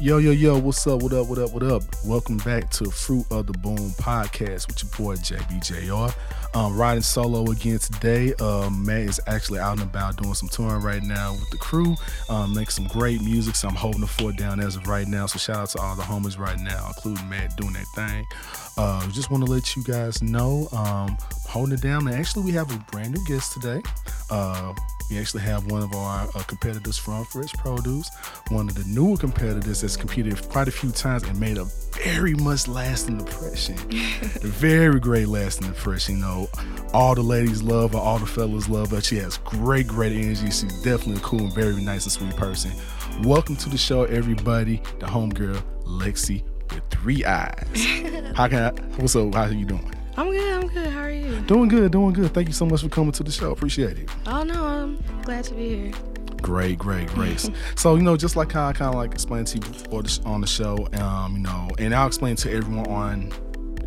Yo, yo, yo, what's up? What up? What up? What up? Welcome back to Fruit of the Boom podcast with your boy JBJR. Um, riding solo again today. Um, Matt is actually out and about doing some touring right now with the crew. Um, making some great music, so I'm holding the fort down as of right now. So shout out to all the homies right now, including Matt doing that thing. Uh, just want to let you guys know, um, holding it down. And actually, we have a brand new guest today. Uh, we actually have one of our uh, competitors from Fresh Produce, one of the newer competitors that's competed quite a few times and made a very much lasting impression. very great lasting impression. You know, all the ladies love her, all the fellas love her. She has great, great energy. She's definitely a cool and very nice and sweet person. Welcome to the show, everybody. The homegirl, Lexi with three eyes. How can I? What's up? How are you doing? I'm good. I'm good. How are you? Doing good. Doing good. Thank you so much for coming to the show. Appreciate it. Oh no, I'm glad to be here. Great, great, great. so you know, just like how I kind of like explained to you before the, on the show, um, you know, and I'll explain to everyone on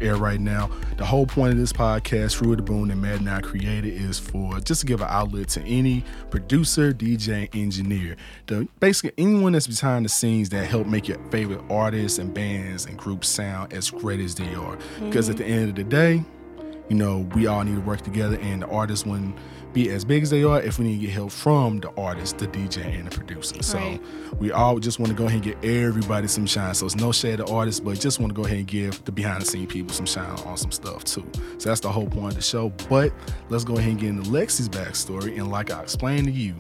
air right now. The whole point of this podcast, of the Boom, that Matt and I created is for just to give an outlet to any producer, DJ, engineer, the basically anyone that's behind the scenes that help make your favorite artists and bands and groups sound as great as they are. Because at the end of the day, you know, we all need to work together, and the artists wouldn't be as big as they are if we need to get help from the artist, the DJ, and the producer. Right. So we all just want to go ahead and get everybody some shine. So it's no shade to artists, but just want to go ahead and give the behind the scene people some shine on some stuff too. So that's the whole point of the show. But let's go ahead and get into Lexi's backstory. And like I explained to you,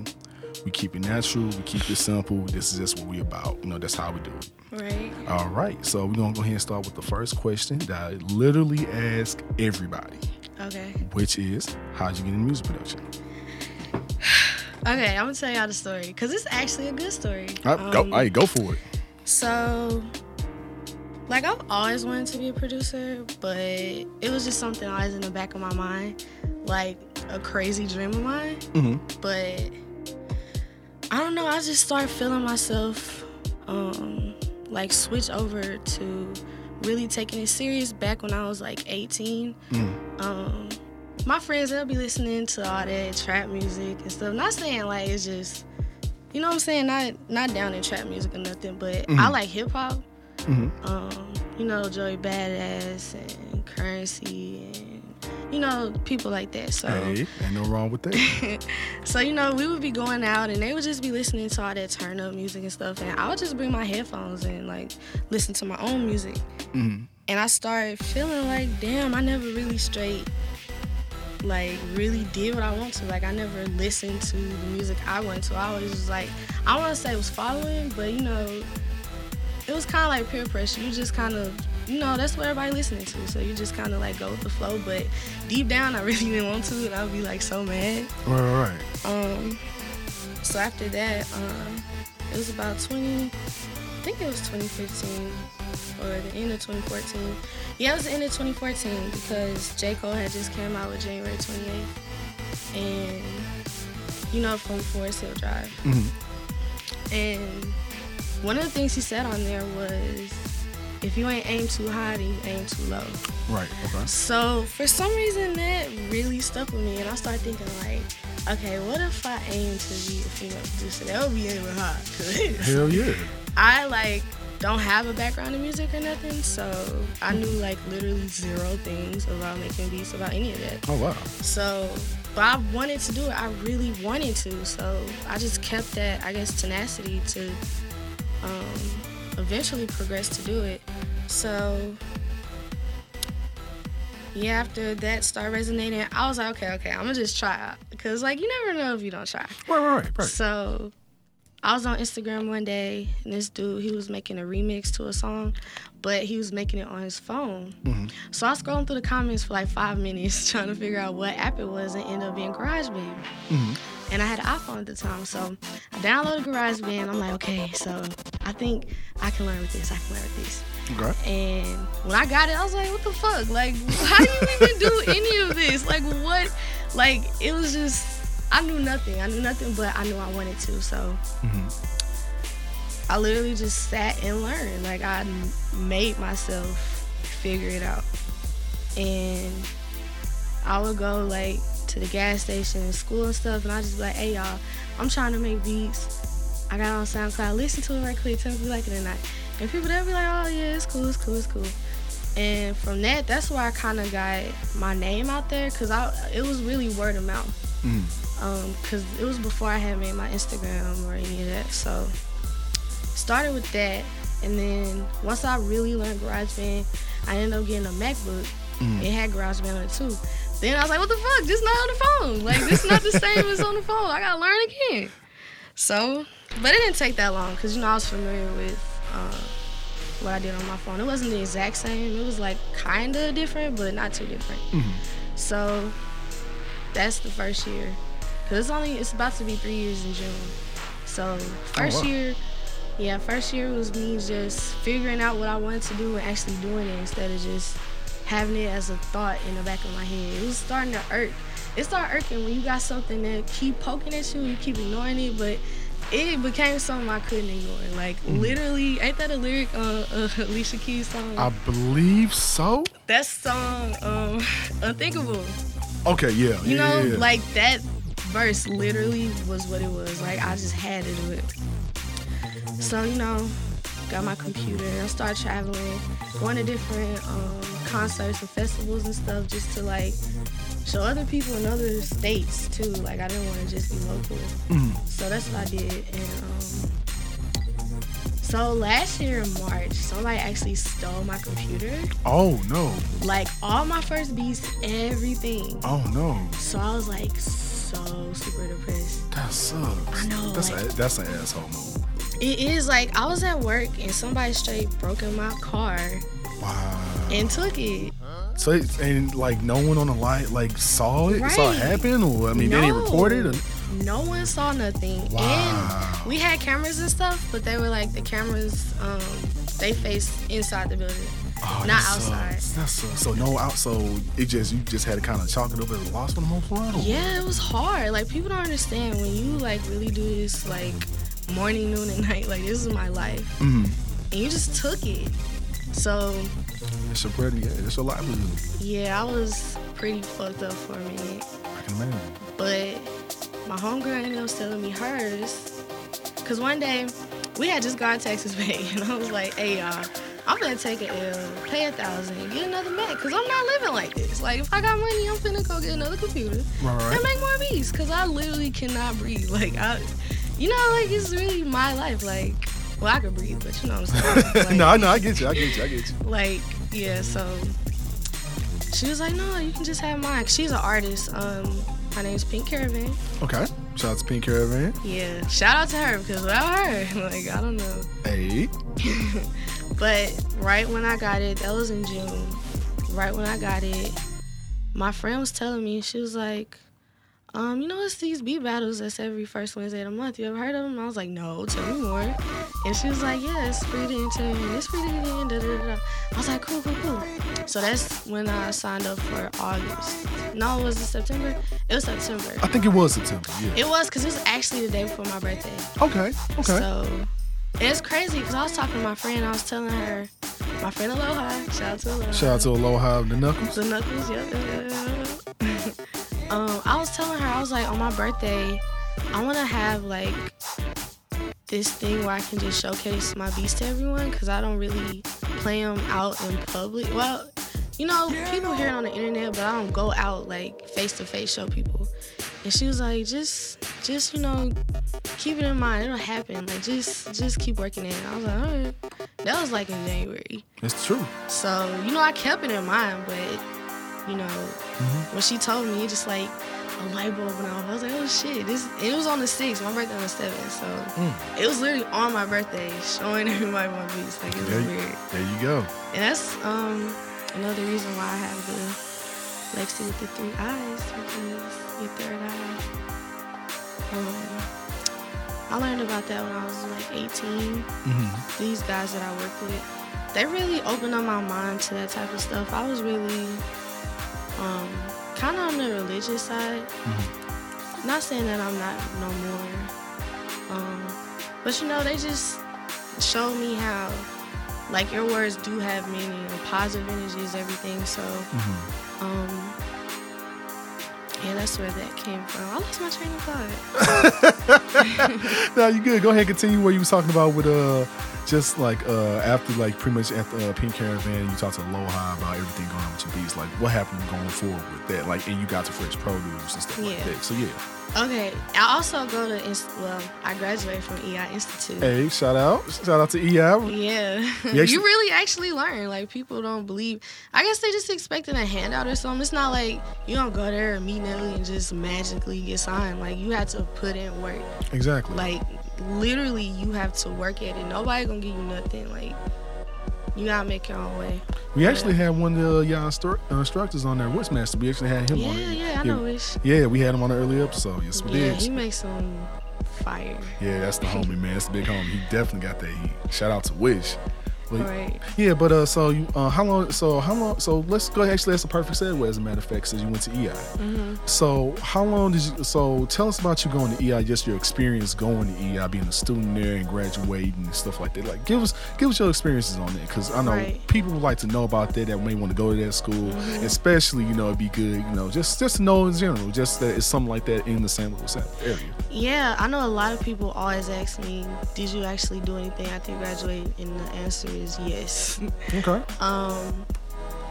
we keep it natural, we keep it simple. This is just what we about. You know, that's how we do it. Right. All right. So we're gonna go ahead and start with the first question that I literally ask everybody. Okay. Which is, how'd you get into music production? okay, I'm gonna tell y'all the story because it's actually a good story. Right, um, go, hey, go for it. So, like, I've always wanted to be a producer, but it was just something always in the back of my mind, like a crazy dream of mine. Mm-hmm. But I don't know. I just started feeling myself, um, like, switch over to really taking it serious back when I was like 18. Mm. Um, my friends they'll be listening to all that trap music and stuff. Not saying like it's just, you know what I'm saying? Not not down in trap music or nothing, but mm-hmm. I like hip hop. Mm-hmm. Um, you know Joey Badass and Curren$y and you know, people like that. So hey, ain't no wrong with that. so you know, we would be going out and they would just be listening to all that turn up music and stuff, and I would just bring my headphones and like listen to my own music. Mm-hmm. And I started feeling like, damn, I never really straight like really did what I want to. Like I never listened to the music I went to. I always was like, I want to say it was following, but you know, it was kind of like peer pressure. You just kind of you know, that's what everybody listening to. So you just kind of like go with the flow. But deep down, I really didn't want to, and I would be like so mad. Right, right. Um. So after that, um, it was about 20. I think it was 2015 or the end of 2014. Yeah, it was the end of 2014 because J. Cole had just came out with January 28th. And, you know, from Forest Hill Drive. Mm-hmm. And one of the things he said on there was if you ain't aim too high, then you aim too low. Right. Okay. So for some reason that really stuck with me, and I started thinking like, okay, what if I aim to be a female producer? That would be even hot. Hell yeah. I like don't have a background in music or nothing, so I knew like literally zero things about making beats about any of that. Oh wow. So, but I wanted to do it. I really wanted to. So I just kept that, I guess, tenacity to um, eventually progressed to do it. So yeah, after that started resonating, I was like, okay, okay, I'm gonna just try out because like you never know if you don't try. Right, right, right. So I was on Instagram one day, and this dude he was making a remix to a song, but he was making it on his phone. Mm-hmm. So I was scrolling through the comments for like five minutes trying to figure out what app it was, and ended up being GarageBand. Mm-hmm. And I had an iPhone at the time, so I downloaded GarageBand. I'm like, okay, so I think I can learn with this. I can learn with this. Okay. And when I got it, I was like, what the fuck? Like, how do you even do any of this? Like, what? Like, it was just, I knew nothing. I knew nothing, but I knew I wanted to. So mm-hmm. I literally just sat and learned. Like, I made myself figure it out. And I would go, like, to the gas station and school and stuff, and I just be like, hey, y'all, I'm trying to make beats I got on SoundCloud, listen to it right quick, tell me if you like it or not. And people they'll be like, oh yeah, it's cool, it's cool, it's cool. And from that, that's where I kind of got my name out there, cause I it was really word of mouth. Mm. Um, cause it was before I had made my Instagram or any of that. So started with that, and then once I really learned GarageBand, I ended up getting a MacBook. Mm. It had GarageBand on it too. Then I was like, what the fuck? This not on the phone. Like this is not the same as on the phone. I gotta learn again. So, but it didn't take that long because you know I was familiar with uh, what I did on my phone. It wasn't the exact same. It was like kind of different, but not too different. Mhm. So that's the first year. Cause it's only it's about to be three years in June. So first wow. year, yeah, first year was me just figuring out what I wanted to do and actually doing it instead of just having it as a thought in the back of my head. It was starting to irk. It started irking when you got something that keep poking at you, you keep ignoring it, but it became something I couldn't ignore. Like literally, ain't that a lyric on uh, Alicia Keys song? I believe so. that song, um, Unthinkable. Okay, yeah. You yeah, know, yeah. like that verse literally was what it was. Like I just had to do it. So you know, got my computer. I started traveling, going to different um, concerts and festivals and stuff, just to like show other people in other states too. Like I didn't want to just be local. Mhm. So that's what I did. And um, so last year in March, somebody actually stole my computer. Oh no. Like all my first beats, everything. Oh no. So I was like so super depressed. That sucks. I know, That's like- a, that's an asshole move. It is like I was at work and somebody straight broke in my car Wow. and took it. So it- and like no one on the line like saw it, saw it happen, or I mean they didn't No. report it. Or, No one saw nothing. Wow. And we had cameras and stuff, but they were like the cameras um they face inside the building. oh, Not outside. Sucks. So no out. So it just you just had to kind of chalk it up as a loss for the most part. Yeah, it was hard. Like people don't understand when you like really do this like morning, noon, and night. Like this is my life, Mhm. and you just took it. So It's a pretty, Yeah, it's a livelihood. yeah, I was pretty fucked up for a minute. I can imagine. But my homegirl ended up selling me hers. Cause one day we had just got Texas Bay, and I was like, "Hey y'all, I'm gonna take a L, pay a thousand, and get another Mac, cause I'm not living like this. Like if I got money, I'm finna go get another computer right. and make more beats, cause I literally cannot breathe. Like I, you know, like it's really my life. Like, well, I could breathe, but you know what I'm saying. Like, no, I know. I get you. I get you. I get you. like yeah so she was like no you can just have mine she's an artist um her name's pink caravan Okay. Shout out to Pink Caravan. yeah shout out to her because without her like i don't know Hey. but right when i got it that was in june right when i got it my friend was telling me she was like um, you know, it's these beat battles that's every first Wednesday of the month. You ever heard of them? I was like, no, tell me more. And she was like, yeah, it's free to enter and it's free to get in. Da, da, da. I was like, cool, cool, cool. So that's when I signed up for August. No, was it September? It was September. I think it was September. Yeah. It was because it was actually the day before my birthday. okay. Okay. So it's crazy because I was talking to my friend. I was telling her, my friend Aloha, shout out to Aloha. Shout out to Aloha the Knuckles. The knuckles, yep. yep. Um, I was telling her, I was like, on my birthday, I want to have like this thing where I can just showcase my beats to everyone because I don't really play them out in public. Well, you know, people hear it on the internet, but I don't go out like face to face show people. And she was like, just, just you know, keep it in mind. It'll happen. Like, just, just keep working it. I was like, all right. That was like in January. It's true. So, you know, I kept it in mind, but, you know, Mm-hmm. when she told me, it just like a light bulb went off. I was like, oh shit. This, it was on the 6th. My birthday was the 7th. So, Mm. it was literally on my birthday showing everybody my beats. Like, it was There, weird. there you go. And that's um another reason why I have the Lexi with the three eyes because your third eye. Um, I learned about that when I was like 18. Mm-hmm. These guys that I worked with, they really opened up my mind to that type of stuff. I was really um kind of on the religious side. Not saying that I'm not no more. Um, but you know, they just showed me how like your words do have meaning and positive energy is everything. So Mm-hmm. um Yeah, that's where that came from. I lost my train of thought. no, you good. Go ahead and continue what you was talking about with uh just like uh after like pretty much at the uh, Pink Caravan, you talked to Aloha about everything going on with your beats. Like what happened going forward with that? Like and you got to Fresh Produce and stuff like Yeah. that. So yeah. Okay, I also go to well, I graduated from EI Institute. Hey, shout out. Shout out to EI. Yeah, You actually- you really actually learn. Like people don't believe. I guess they just expecting a handout or something. It's not like you don't go there and meet Nelly and just magically get signed. Like you have to put in work. Exactly. Like literally, you have to work at it. Nobody gonna give you nothing. Like you gotta make your own way. we actually had one of the y'all instru- uh, instructors on there, Wishmaster. We actually had him Yeah, on there. yeah, I know. Wish. Yeah, we had him on an early episode. Yes, we Yeah, did. he makes some fire. Yeah, that's the homie, man. That's the big homie. He definitely got that heat. Shout out to Wish. But- Right. Yeah, but uh, so you, uh, how long? So how long? So let's go. Actually, that's a perfect segue. As a matter of fact, since you went to EI. hmm So how long did you? So tell us about you going to EI. Just your experience going to EI, being a student there and graduating and stuff like that. Like, give us give us your experiences on that, because I know Right. people would like to know about that. That may want to go to that school, Mhm. especially you know it'd be good. You know, just just to know in general, just that it's something like that in the St. Louis area. Yeah, I know a lot of people always ask me, "Did you actually do anything after you graduated?" And the answer is yes. Okay. Um,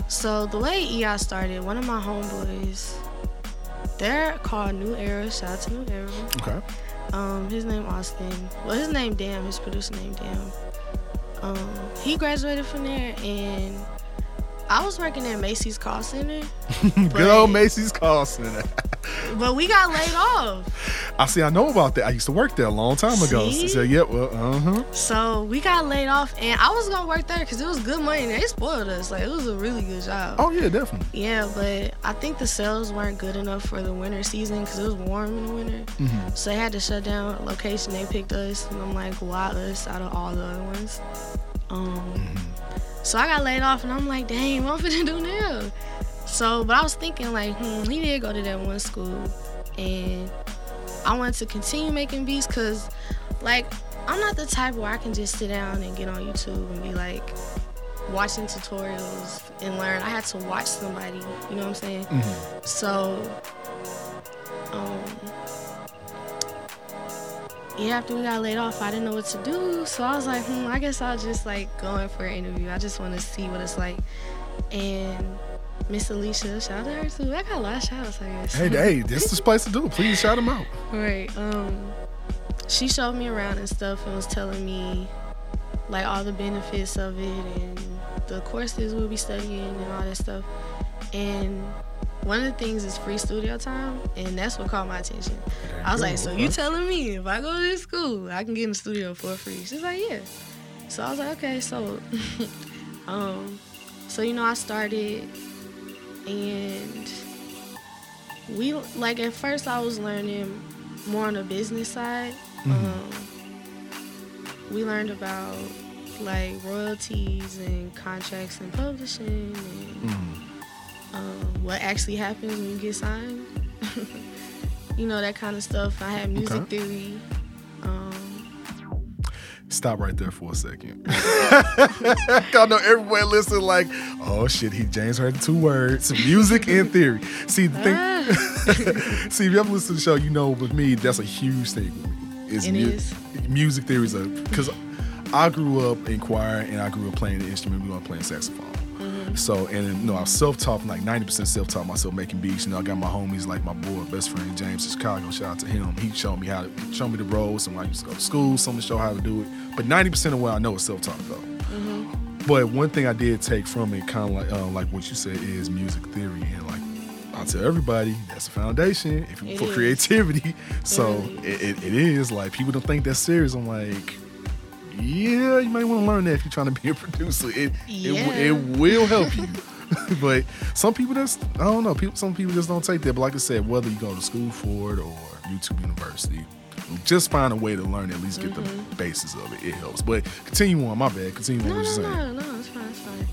so the way EI started, one of my homeboys, they're called New Era. Shout out to New Era. Okay. Um, his name Austin. Well, his name Damn. His producer name Damn. Um, he graduated from there, and I was working at Macy's call center, Good old Macy's call center. but we got laid off. I see. I know about that. I used to work there a long time ago. See? So yeah, well, uh huh. So we got laid off, and I was gonna work there because it was good money. and They spoiled us. Like it was a really good job. Oh yeah, definitely. Yeah, but I think the sales weren't good enough for the winter season because it was warm in the winter. hmm So they had to shut down a location. They picked us, and I'm like, why us out of all the other ones? Um, so I got laid off, and I'm like, dang, what I'm finna do now? So, but I was thinking like, hmm, he did go to that one school, and I wanted to continue making beats because, like, I'm not the type where I can just sit down and get on YouTube and be like watching tutorials and learn. I had to watch somebody. You know what I'm saying? hmm So, um, yeah, after we got laid off, I didn't know what to do. So I was like, hmm, I guess I'll just like go in for an interview. I just want to see what it's like. And Miss Alicia, shout out to her too. I got a lot of shout outs, I guess. Hey, hey, this is the place to do. it. Please shout them out. Right. Um, she showed me around and stuff and was telling me like all the benefits of it and the courses we'll be studying and all that stuff. And one of the things is free studio time, and that's what caught my attention. I was like, so you telling me if I go to this school, I can get in the studio for free? She's like, yeah. So I was like, okay, so, um, so you know, I started, and we like at first I was learning more on the business side. Mhm. Um, we learned about like royalties and contracts and publishing and Mhm. Um, what actually happens when you get signed. you know that kind of stuff. I had music Okay. theory. Um, Stop right there for a second. I know everybody listening like, oh shit, he James heard the two words, music and theory. See the thing. ah, See, if you ever listen to the show, you know with me, that's a huge thing with me. It's It is. music theories are because I grew up in choir and I grew up playing the instrument. We up playing saxophone. So and you know I was self-taught, like 90% self-taught myself making beats. You know I got my homies like my boy, best friend James in Chicago. Shout out to him. He showed me how to show me the ropes and I used to go to school. Some to show how to do it. But 90% of what I know is self-taught though. Mhm. But one thing I did take from it, kind of like uh, like what you said, is music theory and like. I tell everybody that's a foundation if for is. creativity. So it, it, it is like people don't think that's serious. I'm like, yeah, you might want to learn that if you're trying to be a producer. It it, Yeah. it will help you. but some people just I don't know. People some people just don't take that. But like I said, whether you go to school for it or YouTube University, just find a way to learn. At least get the basis of it. It helps. But continue on. My bad. Continue on No, you're no, saying. no, no, it's fine, it's fine.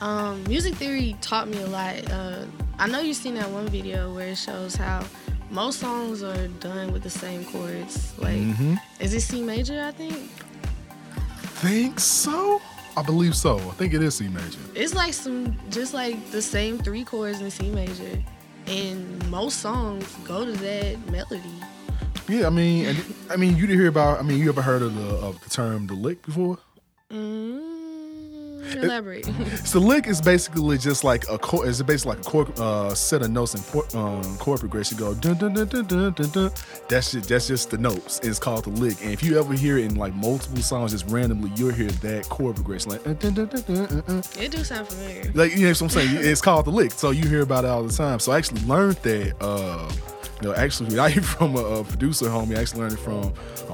Um, music theory taught me a lot. Uh, I know you've seen that one video where it shows how most songs are done with the same chords. Like, hmm is it C major? I think Think so? I believe so. I think it is C major. it's like some just like the same three chords in C major, and most songs go to that melody. Yeah, I mean, and, I mean, you did hear about. I mean, you ever heard of the of the term the lick before? Mm, elaborate. So lick is basically just like a chord. It's basically like a chord, uh, set of notes in por- um, chord progression. Go dun dun dun dun dun dun dun. That's just that's just the notes. It's called the lick. And if you ever hear it in like multiple songs, just randomly, you'll hear that chord progression like. uh, dun, dun, dun, dun, uh, uh. it do sound familiar. Like you know what I'm saying? It's called the lick. So you hear about it all the time. So I actually learned that. Uh, you know, actually, I hear from a, a producer homie. I actually learned it from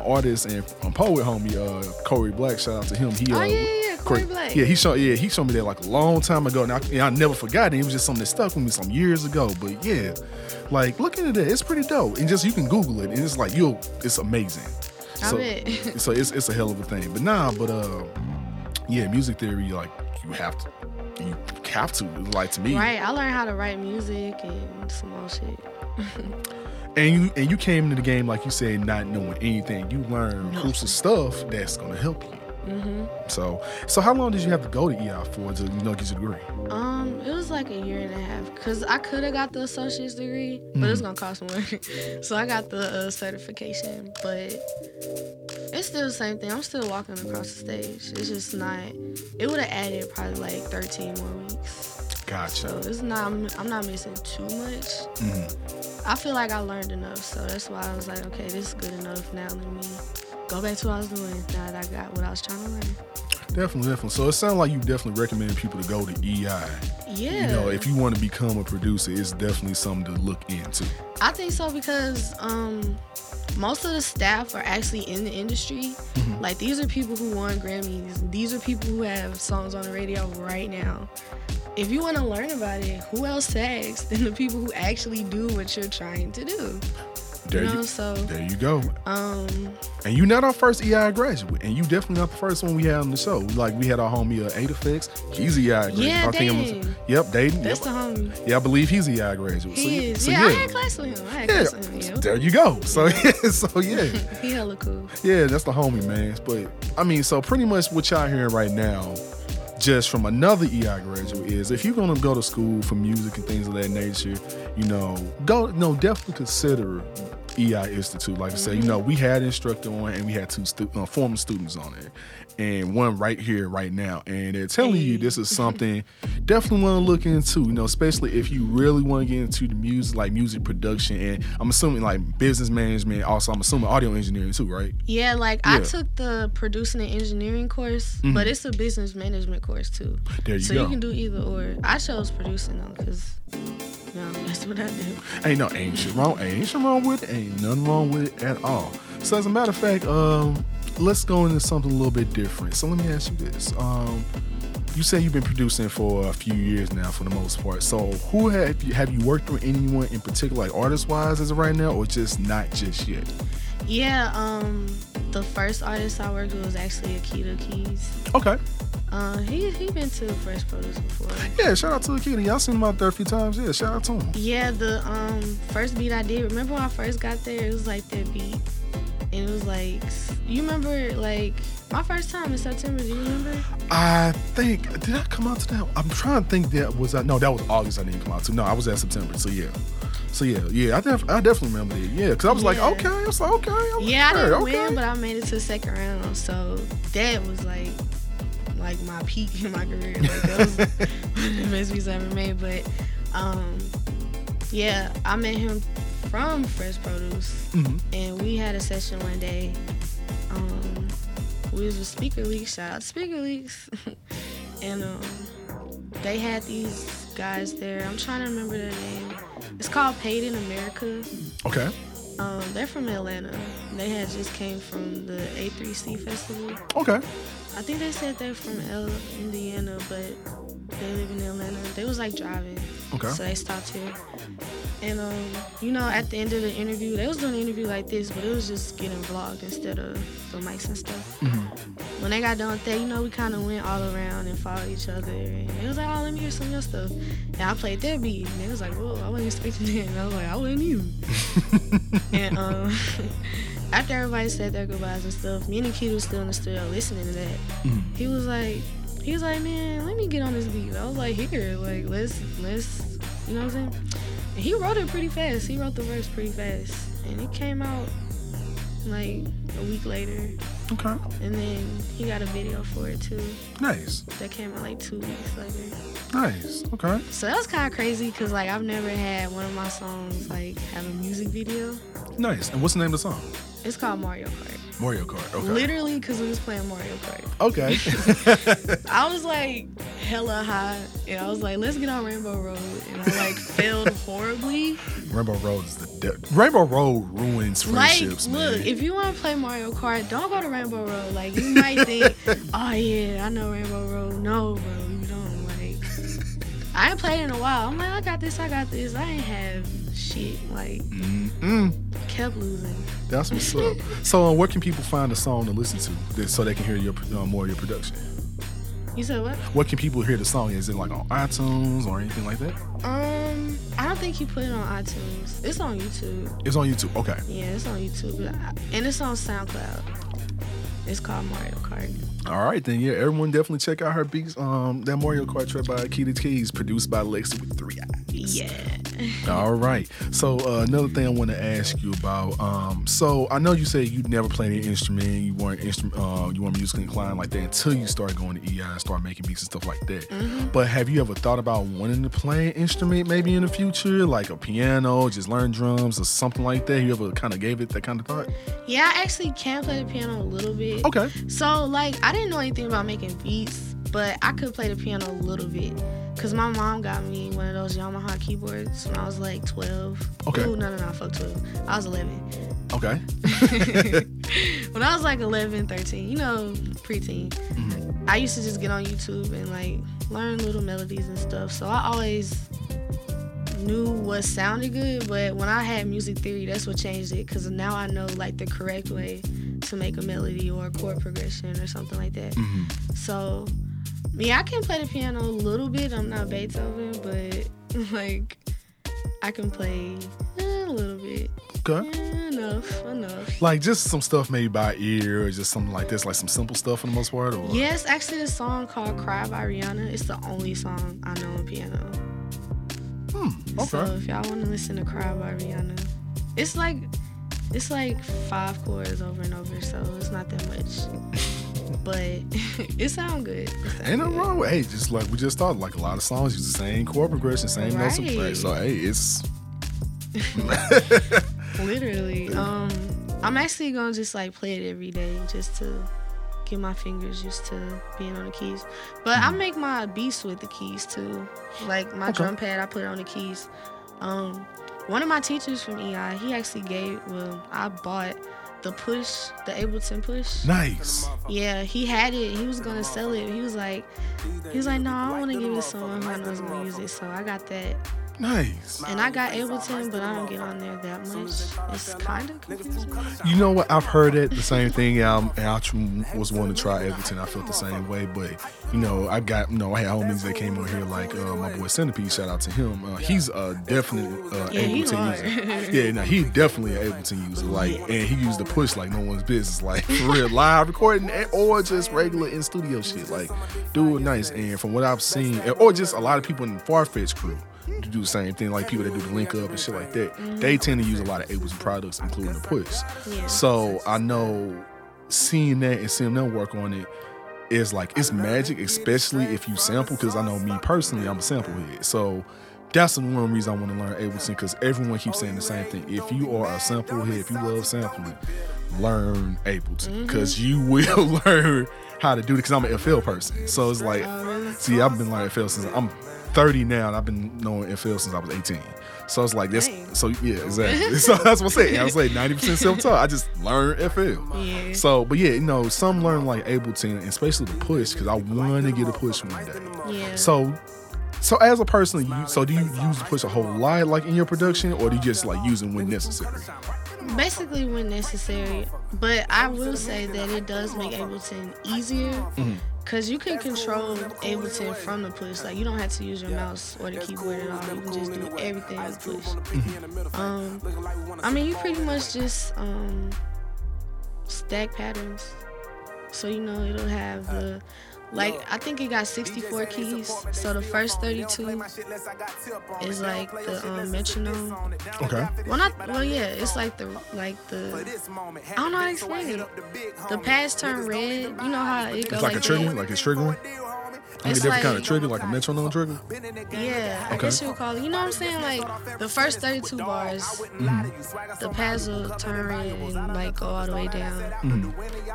an artist and a poet homie, uh, Corey Black. Shout out to him. He, Oh, uh, yeah, yeah, yeah, Corey Black. Yeah, he showed. Yeah, he showed me that like a long time ago, and I, and I never forgot it. It was just something that stuck with me some years ago. But yeah, like looking at it, it's pretty dope. And just you can Google it, and it's like you'll, it's amazing. I so, bet. so it's it's a hell of a thing. But nah, but uh, yeah, music theory, like you have to, you have to. Like to me, Right, I learned how to write music and some more shit. and you and you came into the game like you said, not knowing anything. You learn crucial stuff that's gonna help you. Hmm So, so how long did you have to go to EI for to you know get your degree? Um, it was like a year and a half because I could have got the associate's degree, but it's gonna cost more. so I got the uh, certification, but it's still the same thing. I'm still walking across the stage. It's just not. It would have added probably like 13 more weeks. Gotcha. So it's not. I'm not missing too much. Mhm. I feel like I learned enough, so that's why I was like, okay, this is good enough. Now let me go back to what I was doing. Now that I got what I was trying to learn. Definitely, definitely. So it sounds like you definitely recommend people to go to EI. Yeah. You know, if you want to become a producer, it's definitely something to look into. I think so because um, most of the staff are actually in the industry. Mhm. Like these are people who won Grammys. These are people who have songs on the radio right now. If you want to learn about it, who else ask than the people who actually do what you're trying to do? There you know, you, so there you go. um, And you're not our first EI graduate, and you definitely not the first one we had on the show. Like we had our homie uh, Ada Fix. He's EI graduate. Yeah, I think I'm- Yep, Dayton. that's Yep. the homie. Yeah, I believe he's EI graduate. He so, is. So, yeah, yeah. I had class with him. I had Yeah. class with him. Yo. There you go. So yeah, so yeah. he hella cool. Yeah, that's the homie, man. But I mean, so pretty much what y'all hearing right now, just from another EI graduate, is if you're gonna go to school for music and things of that nature, you know, go no, definitely consider EI Institute. Like I said, you know, we had instructor on and we had two stu- uh, former students on it. And one right here, right now. And they're telling you this is something definitely want to look into, you know, especially if you really want to get into the music, like music production. And I'm assuming like business management, also, I'm assuming audio engineering too, right? Yeah, like I took the producing and engineering course, Mhm. but it's a business management course too. There you so go. you can do either or. I chose producing though, cause that's what I do. Ain't no ain't shit wrong. Ain't shit wrong with it. Ain't nothing wrong with it at all. So as a matter of fact, um, let's go into something a little bit different. So let me ask you this. Um, you say you've been producing for a few years now, for the most part. So who have you have you worked with anyone in particular, like artist wise, as of right now, or just not just yet? Yeah, um, the first artist I worked with was actually Akita Keys. Okay. Uh, he he been to Fresh Produce before. Yeah. Shout out to kid. Y'all seen him out there a few times. Yeah. Shout out to him. Yeah, the um first beat I did. Remember when I first got there? It was like that beat, and it was like you remember like my first time in September. Do you remember? I think did I come out to that? I'm trying to think that was I no that was August. I didn't come out to. No, I was at September. So yeah. So yeah, yeah, I, def- I definitely remember it. Yeah, because I was like, okay, I was like, okay, I'm Yeah, I didn't okay. win, but I made it to the second round. So that was like like my peak in my career. Like that was the best beats I ever made. But um yeah, I met him from Fresh Produce Mhm. and we had a session one day. Um we was with Speaker Leaks, shout out Speaker Leaks. and um they had these guys there. I'm trying to remember their name. It's called Paid in America. Okay, Um, they're from Atlanta. They had just came from the A3C festival. okay, I think they said they're from L, Indiana, but they live in Atlanta. They was like driving, okay. so they stopped here. And um, you know, at the end of the interview, they was doing an interview like this, but it was just getting vlogged instead of the mics and stuff. Mhm. When they got done with that, you know, we kind of went all around and followed each other. And it was like, oh, let me hear some of your stuff. And I played their beat, and they was like, whoa, I wasn't expecting that. And I was like, I wasn't either. And um, after everybody said their goodbyes and stuff, me and Nikita was still in the studio listening to that. Mhm. He was like, he was like, man, let me get on this beat. I was like, here, like let's let's, you know what I'm saying? He wrote it pretty fast. He wrote the verse pretty fast, and it came out like a week later. Okay. And then he got a video for it too. Nice. That came out like two weeks later. Nice. Okay. So that was kind of crazy because like I've never had one of my songs like have a music video. Nice. And what's the name of the song? It's called Mario Kart. Mario Kart. Okay. Literally because we was playing Mario Kart. Okay. I was like hella high, and I was like, let's get on Rainbow Road, and I like failed horribly. Rainbow Road is the de- Rainbow Road ruins friendships. Like, friendships, look, man. if you want to play Mario Kart, don't go to Rainbow Road. Like, you might think, oh yeah, I know Rainbow Road. No, bro, you don't. Like, I ain't played in a while. I'm like, I got this, I got this. I ain't have shit. Like, Mm-mm. kept losing. That's what's up. So, uh, where can people find a song to listen to that- so they can hear your uh, more of your production? You said what? Where can people hear the song? Is it like on iTunes or anything like that? Um, I don't think you put it on iTunes. It's on YouTube. It's on YouTube. Okay. Yeah, it's on YouTube, and it's on SoundCloud. It's called Mario Kart. All right, then yeah, everyone definitely check out her beats. Um, that Mario Kart track by Key to Keys, produced by Lexi with three eyes. Yeah. All right. So uh, another thing I want to ask you about. Um, so I know you said you never played an instrument. You weren't instrument. Uh, you weren't musically inclined like that until you started going to EI and start making beats and stuff like that. Mm-hmm. But have you ever thought about wanting to play an instrument maybe in the future, like a piano, just learn drums or something like that? You ever kind of gave it that kind of thought? Yeah, I actually can play the piano a little bit. Okay. So, like, I didn't know anything about making beats, but I could play the piano a little bit. Cause my mom got me one of those Yamaha keyboards when I was like 12. Okay. Ooh, no, no, no, fuck 12. I was 11. Okay. when I was like 11, 13, you know, preteen, Mhm. I used to just get on YouTube and like learn little melodies and stuff. So I always knew what sounded good, but when I had music theory, that's what changed it. Cause now I know like the correct way to make a melody or a chord progression or something like that. hmm So, yeah, I can play the piano a little bit. I'm not Beethoven, but like I can play a little bit. Okay. Enough, enough. Like just some stuff maybe by ear or just something like this, like some simple stuff for the most part. Or Yes, actually, the song called "Cry" by Rihanna. It's the only song I know on piano. Hmm. Okay. So if y'all want to listen to "Cry" by Rihanna, it's like it's like five chords over and over, so it's not that much. but it sound good. It sound Ain't no wrong with hey, just like we just thought, like a lot of songs use the same chord progression, same notes and play. So hey, it's Literally. Um, I'm actually gonna just like play it every day just to get my fingers used to being on the keys. But I make my beats with the keys too. Like my Okay. drum pad, I put on the keys. Um, one of my teachers from EI, he actually gave. Well, I bought the push, the Ableton push. nice. Yeah, he had it. He was gonna sell it. He was like, he was like, no, I want to give it to someone who I know gonna use it. So I got that. Nice. And I got Ableton, but I don't get on there that much. It's kind of confusing. You know what? I've heard it the same thing. Um, and I was wanting to try Ableton. I felt the same way, but you know, I got you know, I had homies that came on here like uh, my boy Centipede. Shout out to him. Uh, he's a definite uh, Yeah, Ableton user. Yeah, no, he definitely an Ableton user. Like, and he used the push like no one's business. Like for real, live recording or just regular in studio shit. Like, do it nice. And from what I've seen, or just a lot of people in the Farfetch crew. To do the same thing, like people that do the link up and shit like that, they tend to use a lot of Ableton products, including the push. Yeah. So I know seeing that and seeing them work on it is like it's magic, especially if you sample. Because I know me personally, I'm a sample head. So that's the one reason I want to learn Ableton. Because everyone keeps saying the same thing. If you are a sample head, if you love sampling, learn Ableton because mm-hmm. you will learn how to do it. Because I'm an FL person, so it's like, Oh, see, I've been learning FL since I'm 30 now, and I've been knowing FL since I was 18. So it's like this. Dang. So yeah, exactly. so that's what I'm saying. I was like 90% self-taught. I just learned FL. Yeah. So, but yeah, you know, some learn like Ableton, and especially the push, because I want to get a push one day. Yeah. So, so as a person, you, so do you use the push a whole lot, like in your production, or do you just like use it when necessary? Basically, when necessary. But I will say that it does make Ableton easier. Mm-hmm. Cause you can control Ableton from the push. Like you don't have to use your mouse or the keyboard at all. You can just do everything with push. Mm-hmm. Um, I mean, you pretty much just um, stack patterns. So you know it'll have the Like I think it got 64 keys. So the first 32 is like the um, metronome. Okay. Well, not well, yeah. It's like the like the I don't know how to explain it. The pads turn red. You know how it goes It's like a trigger, like it's triggering. Like a It's different kind of like- trigger, like a metronome trigger. Yeah, I Okay. guess you would call it. You know what I'm saying? Like the first 32 bars, Mm-hmm. the pads will turn red and like go all the way down.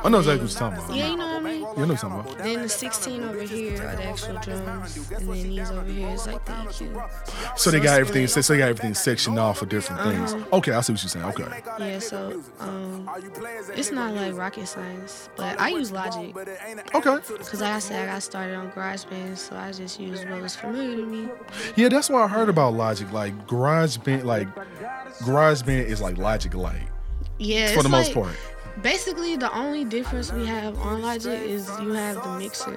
I know exactly what you're talking about. Yeah, you know what I mean? Yeah, I know talking about. Then the 16 over here are the actual drums, and then these over here is like the EQ. So they got everything. So they got everything sectioned off for different things. Uh-huh. Okay, I see what you're saying. Okay. Yeah, so um, it's not like rocket science, but I use Logic Okay. because like I said, I got started on GarageBand, so I just used what was familiar to me. Yeah, that's what I heard about Logic. Like GarageBand, like GarageBand is like Logic Light Yeah, for it's the most like- part. Basically, the only difference we have on Logic is you have the mixer.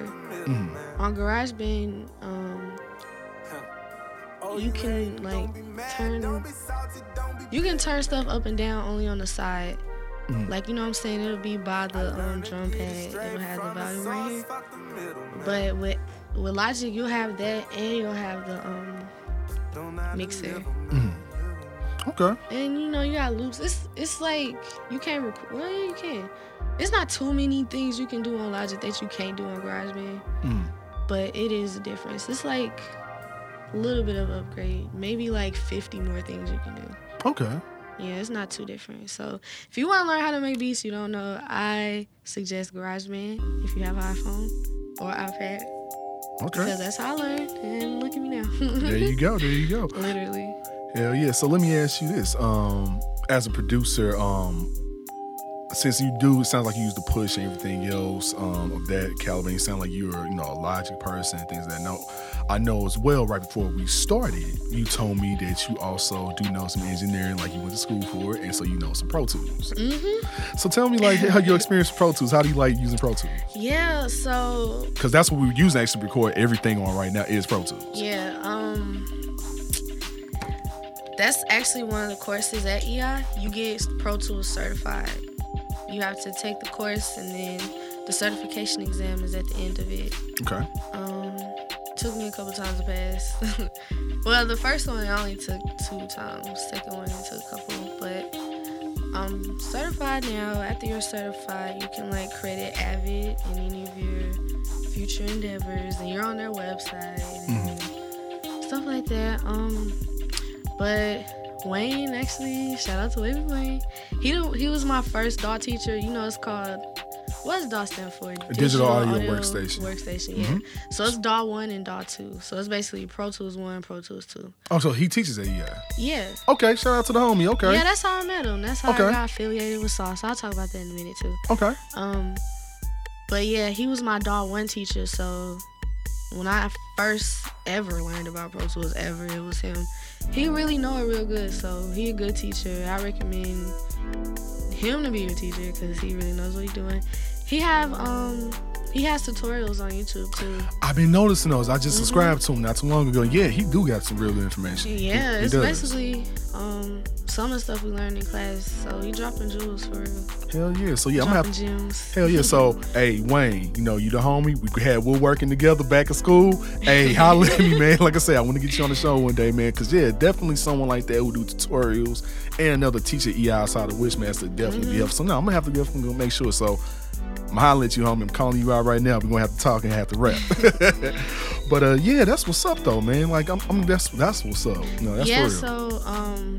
Mm. On GarageBand, um, you can like turn, you can turn stuff up and down only on the side. Mm. Like you know what I'm saying? It'll be by the um, drum pad. It'll have the volume right here. But with with Logic, you'll have that and you'll have the um, mixer. Okay. And you know you got loops. It's it's like you can't record. Well, yeah, you can. It's not too many things you can do on Logic that you can't do on GarageBand, Mm. but it is a difference. It's like a little bit of upgrade. Maybe like 50 more things you can do. Okay. Yeah, it's not too different. So if you want to learn how to make beats, you don't know, I suggest GarageBand if you have an iPhone or iPad Okay. because that's how I learned. And look at me now. There you go. There you go. Literally. Hell yeah. So let me ask you this. Um, as a producer, um, since you do, it sounds like you use the push and everything else um, of that caliber. You sound like you're, you know, a logic person and things of that. No, I know as well. Right before we started, you told me that you also do know some engineering, like you went to school for it, and so you know some Pro Tools. Mm-hmm. So tell me, like, how your experience with Pro Tools. How do you like using Pro Tools? Yeah, so Because that's what we're using actually to record everything on right now is Pro Tools. Yeah, um that's actually one of the courses at EI. You get Pro Tools certified. You have to take the course and then the certification exam is at the end of it. Okay. Um took me a couple times to pass. well, the first one I only took two times. Second one it took a couple, but I'm certified now. After you're certified, you can like credit Avid in any of your future endeavors, and you're on their website and stuff like that. Um, but Wayne actually, shout out to Wayne. He he was my first DAW teacher. You know, it's called what does DAW stand for? digital audio workstation. Workstation, yeah. So it's DAW one and DAW two. So it's basically Pro Tools one, Pro Tools two. Oh, so he teaches at EI. Yeah. Okay. Shout out to the homie. Okay. Yeah, that's how I met him. That's how Okay. I got affiliated with Sauce. I'll talk about that in a minute too. Okay. Um, but yeah, he was my DAW one teacher. So when I first ever learned about Pro Tools, ever it was him. He really know it real good. So he a good teacher. I recommend him to be your teacher because he really knows what he's doing. He have um he has tutorials on YouTube too. I've been noticing those. I Mm-hmm. just subscribed to him not too long ago. Yeah, he do got some real good information. He- Yeah, he it's does. basically um some of the stuff we learned in class. So he dropping jewels for real. Hell yeah. So yeah, I'm gonna have. gems. Hell yeah. So hey Wayne, you know you the homie. We had we're working together back at school. Hey, holla at me, man. Like I said, I want to get you on the show one day, man. Cause yeah, definitely someone like that who do tutorials and another teacher EI outside of Wishmaster definitely Mm-hmm. be helpful. So now I'm gonna have to definitely go make sure. So I'm hollering at you, homie. I'm calling you out right now. We're gonna have to talk and have to rap. but uh, yeah, that's what's up though, man. Like I'm, I'm that's that's what's up. No, that's yeah, so um,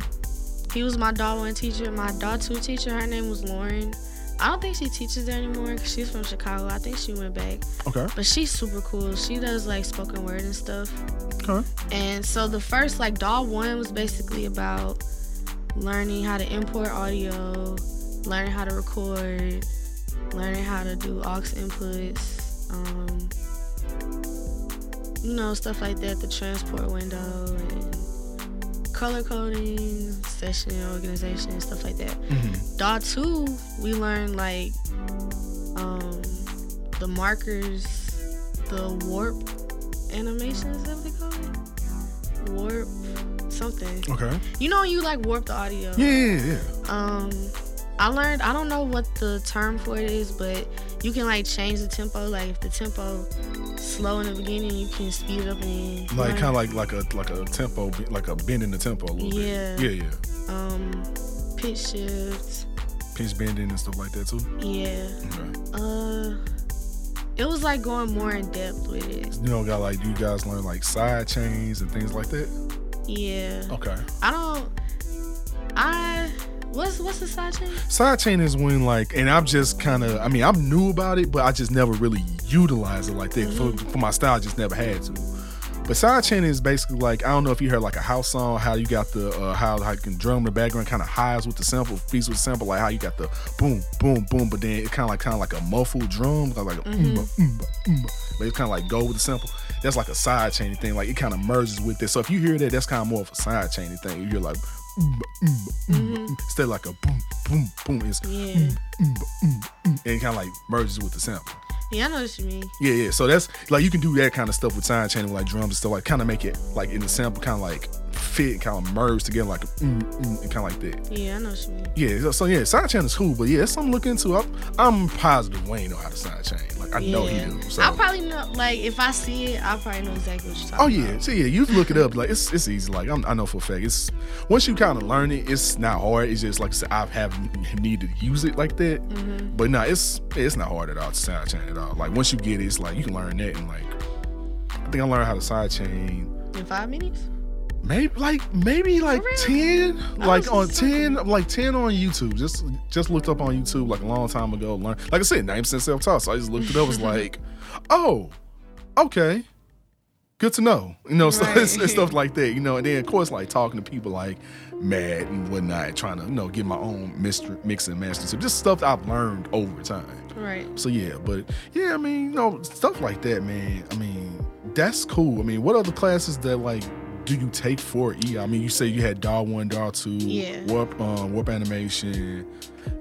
he was my DAW one teacher. My DAW two teacher, her name was Lauren. I don't think she teaches there anymore because she's from Chicago. I think she went back, okay. but she's super cool. She does like spoken word and stuff. Okay. And so the first like DAW one was basically about learning how to import audio, learning how to record, learning how to do aux inputs, um, you know, stuff like that, the transport window and color coding, session organization, stuff like that. Mhm. DAW 2, we learned like um, the markers, the warp animations, is that what they call it? Warp something. Okay. You know you like warp the audio? Yeah, yeah, yeah. Um, I learned. I don't know what the term for it is, but you can like change the tempo. Like if the tempo slow in the beginning, you can speed it up and like kind of like like a like a tempo, like a bend in the tempo a little Yeah. bit. Yeah, yeah. um pitch shifts. Pitch bending and stuff like that too. Yeah. Okay. Uh, it was like going more in depth with it. You know, got like you guys learn like side chains and things like that? Yeah. Okay. I don't. I what's what's the side chain? Side chain is when like, and I'm just kind of, I mean, I'm new about it, but I just never really utilized it like that. For, for my style, I just never had to. But side chain is basically like, I don't know if you heard like a house song, how you got the, uh, how, how you can drum in the background kind of highs with the sample, beats with the sample, like how you got the boom, boom, boom, but then it kind of like, kind of like a muffled drum, like a mm mm mm but it kind of like go with the sample. That's like a side chain thing, like it kind of merges with it. So if you hear that, that's kind of more of a side chain thing. You hear like, mm, mm, mm, instead of like a boom, boom, boom, it's Yeah. and it kind of like merges with the sample. Yeah, I know what you mean. Yeah, yeah. So that's like you can do that kind of stuff with side chaining, with like drums and stuff, like kind of make it like in the sample, kind of like fit, and kind of merge together, like mm, mm, and kind of like that. Yeah, I know what you mean. Yeah. So, so yeah, side chain is cool, but yeah, it's something to look into. I'm, I'm positive Wayne know how to side chain. Like I know he Yeah. do. So. I'll probably know. Like if I see it, I'll probably know exactly what you're talking Oh about. yeah, so yeah, you look it up. Like it's it's easy. Like I'm, I know for a fact. It's once you kind of learn it, it's not hard. It's just like I said, I haven't needed to use it like that. Mm-hmm. But no, it's it's not hard at all to side chain at all. Like once you get it, it's like you can learn that and like I think I learned how to side chain. In five minutes. Maybe like maybe like real? ten, like on just ten, like ten on YouTube. Just just looked up on YouTube like a long time ago. Learn like I said, ninety percent self taught. So I just looked it up. Was like, oh, okay, good to know. You know, so it's, it's Right. stuff like that. You know, and then of course like talking to people like mad and whatnot, trying to you know get my own mixture, mix and master. So just stuff that I've learned over time. Right. So yeah, but yeah, I mean, you know, stuff like that, man. I mean, that's cool. I mean, what other classes that like do you take for E? I mean, you say you had DAW one, DAW two, Yeah. warp, um, warp animation.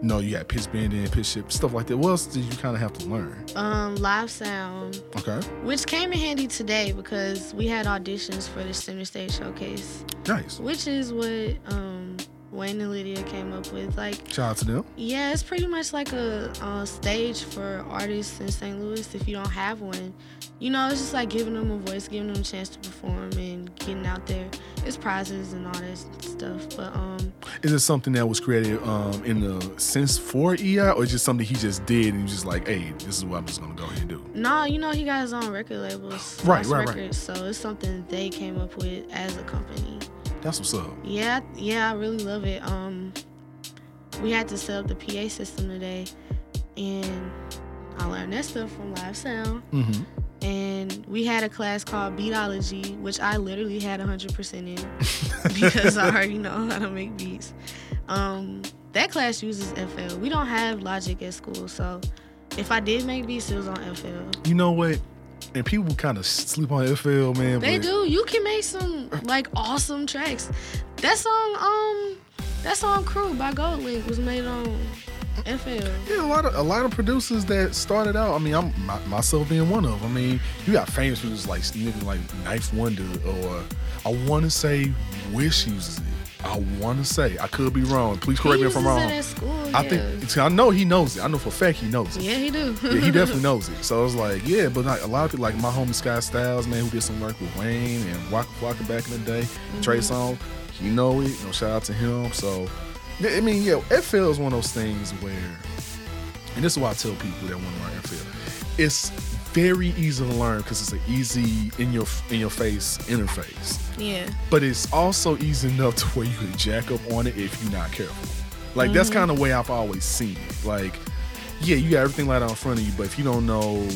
No, you had pitch bending, pitch shift, stuff like that. What else did you kind of have to learn? Um, live sound, Okay, which came in handy today because we had auditions for the Center Stage Showcase, nice. which is what um Wayne and Lydia came up with. Like, Shout out to them. yeah, it's pretty much like a, uh stage for artists in St. Louis if you don't have one. You know, it's just like giving them a voice, giving them a chance to perform, and getting out there. It's prizes and all that stuff, but um. Is it something that was created um in the sense for EI, or just something he just did and he was just like, hey, this is what I'm just gonna go ahead and do? No, you know he got his own record labels, Right, right, right. So it's something they came up with as a company. That's what's up. Yeah, yeah, I really love it. Um, we had to set up the PA system today, and I learned that stuff from Live Sound. Mm-hmm. And we had a class called Beatology, which I literally had 100% in because I already know how to make beats. Um, that class uses FL. We don't have Logic at school, so if I did make beats, it was on FL. You know what? And people kind of sleep on FL, man. They but do. You can make some like awesome tracks. That song, um, that song "Crew" by GoldLink was made on Yeah, a lot of a lot of producers that started out. I mean, I'm my, myself being one of them. I mean, you got famous producers like niggas like Ninth Wonder, or I want to say Wish uses it. I want to say I could be wrong. Please correct me if I'm wrong. School, I think I know he knows it. I know for a fact he knows it. Yeah, he do. Yeah, he definitely knows it. So I was like, yeah, but like a lot of people, like my homie Sky Styles, man, who did some work with Wayne and Waka Flocka back in the day, Trey mm-hmm. Songz, he know it. You know, shout out to him. So, I mean, yeah, FL is one of those things where, and this is why I tell people that want to learn FL, it's very easy to learn because it's an easy in your in your face interface. yeah. But it's also easy enough to where you can jack up on it if you're not careful. Like that's mm-hmm. kind of the way I've always seen it. Like, yeah, you got everything right out in front of you, but if you don't know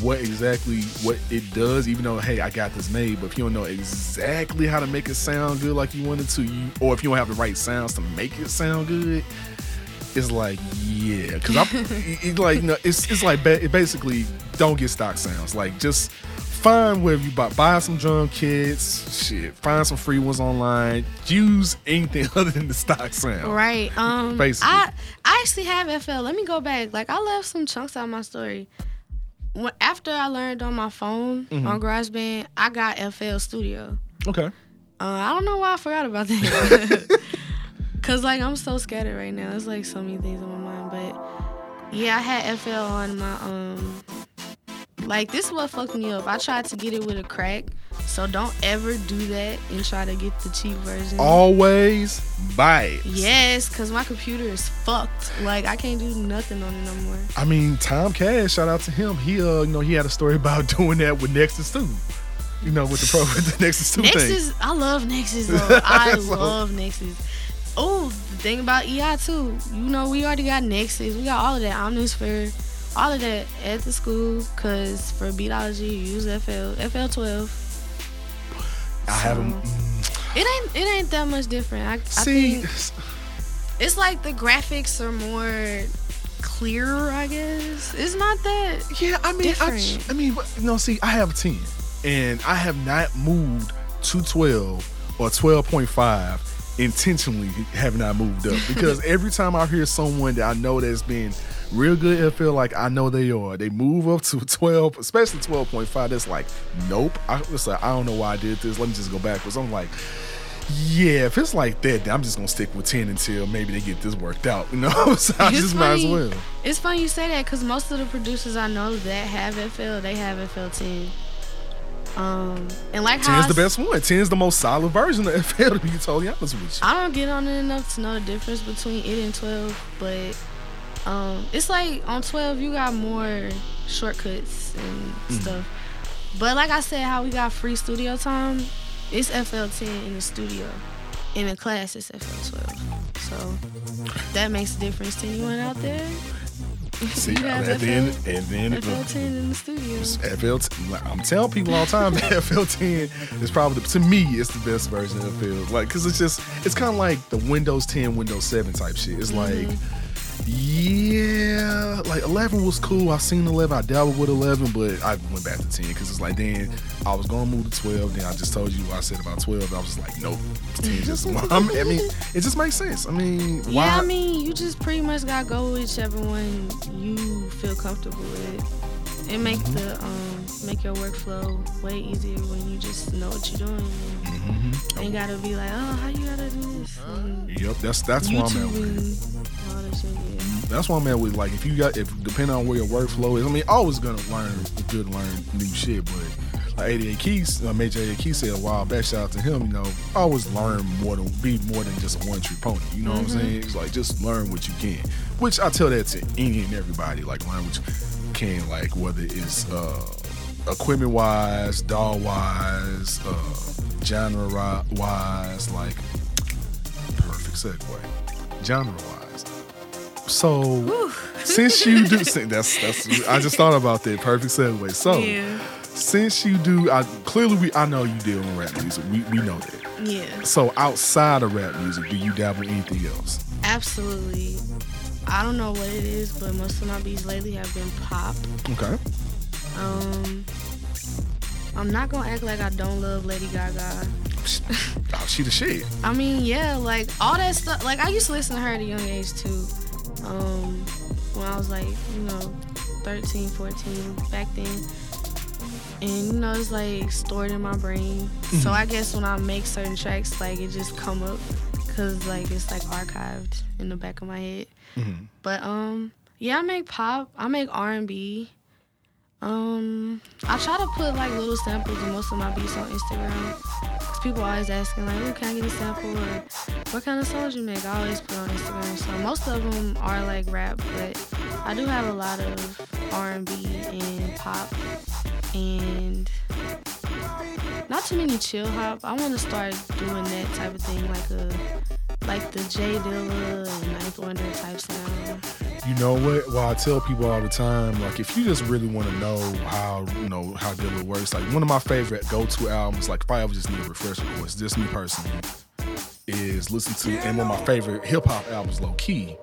what exactly what it does, even though hey, I got this made, but if you don't know exactly how to make it sound good like you wanted to, you or if you don't have the right sounds to make it sound good, it's like yeah, because I'm it, it like no, it's it's like ba- it basically don't get stock sounds. Like just find wherever you buy buy some drum kits, shit, find some free ones online. Use anything other than the stock sound. Right. Um. Basically. I I actually have FL. Let me go back. Like I left some chunks out of my story. After I learned on my phone Mm-hmm. on GarageBand, I got FL Studio. Okay. Uh, I don't know why I forgot about that. Cause like I'm so scattered right now. It's like so many things on my mind. But yeah, I had FL on my um like this is what fucked me up. I tried to get it with a crack. So don't ever do that and try to get the cheap version. Always buy it. Yes, cause my computer is fucked. Like I can't do nothing on it no more. I mean, Tom Cash, shout out to him. He uh, you know, he had a story about doing that with Nexus 2. You know, with the pro with the Nexus 2 thing. Nexus, I love Nexus though. I So- love Nexus. Oh, the thing about EI too. You know, we already got Nexus. We got all of that. Omnisphere, all of that at the school. Cause for beatology, you use FL, FL12. I haven't mm, It ain't, it ain't that much different. I, I see think it's like the graphics are more clearer. I guess it's not that. Yeah, I mean, I. I mean, know, see, I have a 10, and I have not moved to 12 or 12.5 intentionally have not moved up because every time I hear someone that I know that's been real good, feel like I know they are. They move up to 12, especially 12.5. That's like, nope. I, it's like, I don't know why I did this. Let me just go backwards. I'm like, yeah, if it's like that, then I'm just gonna stick with 10 until maybe they get this worked out. You know, so I It's just might as well. It's funny you say that because most of the producers I know that have FL, they have FL10. Um, and like how 10's I the best one. 10's the most solid version of FL, to be totally honest with you. I don't get on it enough to know the difference between it and 12, but um, it's like on 12 you got more shortcuts and Mm. stuff. But like I said, how we got free studio time, it's FL10 in the studio. In the class, it's FL12. So that makes a difference to anyone out there. See, You have at the end, FL and then FL10 in the studio. FL, like, I'm telling people all the time, that FL10 is probably to me it's the best version of FL. Like, cause it's just it's kind of like the Windows 10, Windows 7 type shit. It's like, yeah, like 11 was cool. I seen 11, I dabbled with 11, but I went back to 10 because it's like then I was gonna move to 12. Then I just told you what I said about 12. I was just like, nope, 10 just. I mean, it just makes sense. I mean, why? Yeah, I mean, you just pretty much gotta go with whichever one you feel comfortable with. It make Mm-hmm. the um make your workflow way easier when you just know what you're doing. Mhm. Ain't gotta be like, oh, how you gotta do this? And Yep, that's that's where I'm at all that shit. That's why I'm at with like if you got if depending on where your workflow is. I mean, always gonna learn good learn new shit, but like 88 Keys, uh, Major 88 Keys said a while back. Shout out to him. You know, always learn more than be more than just a one trick pony. You know what I'm saying? It's like just learn what you can. Which I tell that to any and everybody. Like learn what you can. Like whether it's uh, equipment wise, DAW wise, uh, genre wise, like perfect segue. Genre wise. So since you do that's that's I just thought about that perfect segue. So Yeah. since you do I clearly we I know you deal in rap music. We we know that. Yeah. So outside of rap music, do you dabble in anything else? Absolutely. I don't know what it is, but most of my beats lately have been pop. Okay. Um, I'm not gonna act like I don't love Lady Gaga. Oh, she the shit. I mean, yeah, like all that stuff. Like I used to listen to her at a young age too. Um, when I was like, you know, 13, 14, back then. And you know, it's like stored in my brain. So I guess when I make certain tracks, like it just come up because like it's like archived in the back of my head. Mhm. But um, yeah, I make pop. I make R and B. Um, I try to put like little samples of most of my beats on Instagram. Cause people always asking like, "Oh, can I get a sample?" or "What kind of songs you make?" I always put on Instagram. So most of them are like rap, but I do have a lot of R and B and pop, and not too many chill hop. I want to start doing that type of thing, like a like the J Dilla and Ninth Wonder type sound. You know what? Well, I tell people all the time, like if you just really want to know how you know how Dilla works, like one of my favorite go-to albums, like if I ever just need a refresher course, just me personally, is listen to and one of my favorite hip hop albums, low key,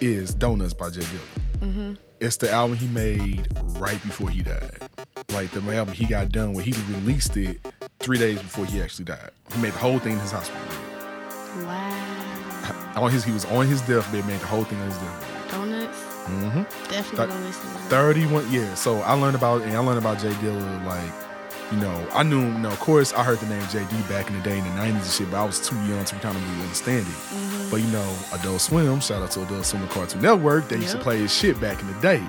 is Donuts by J Dilla. Mm-hmm. It's the album he made right before he died. Like the album he got done when he released it three days before he actually died. He made the whole thing in his hospital. Wow. On his, he was on his deathbed, made the whole thing on his deathbed. Mm-hmm. Definitely gonna listen to 31 yeah so i learned about and i learned about jay dilla like you know, I knew, you know, of course, I heard the name JD back in the day in the 90s and shit, but I was too young to kind of really understand it. Mm-hmm. But, you know, Adult Swim, shout out to Adult Swim Cartoon Network, they used to play his shit back in the day.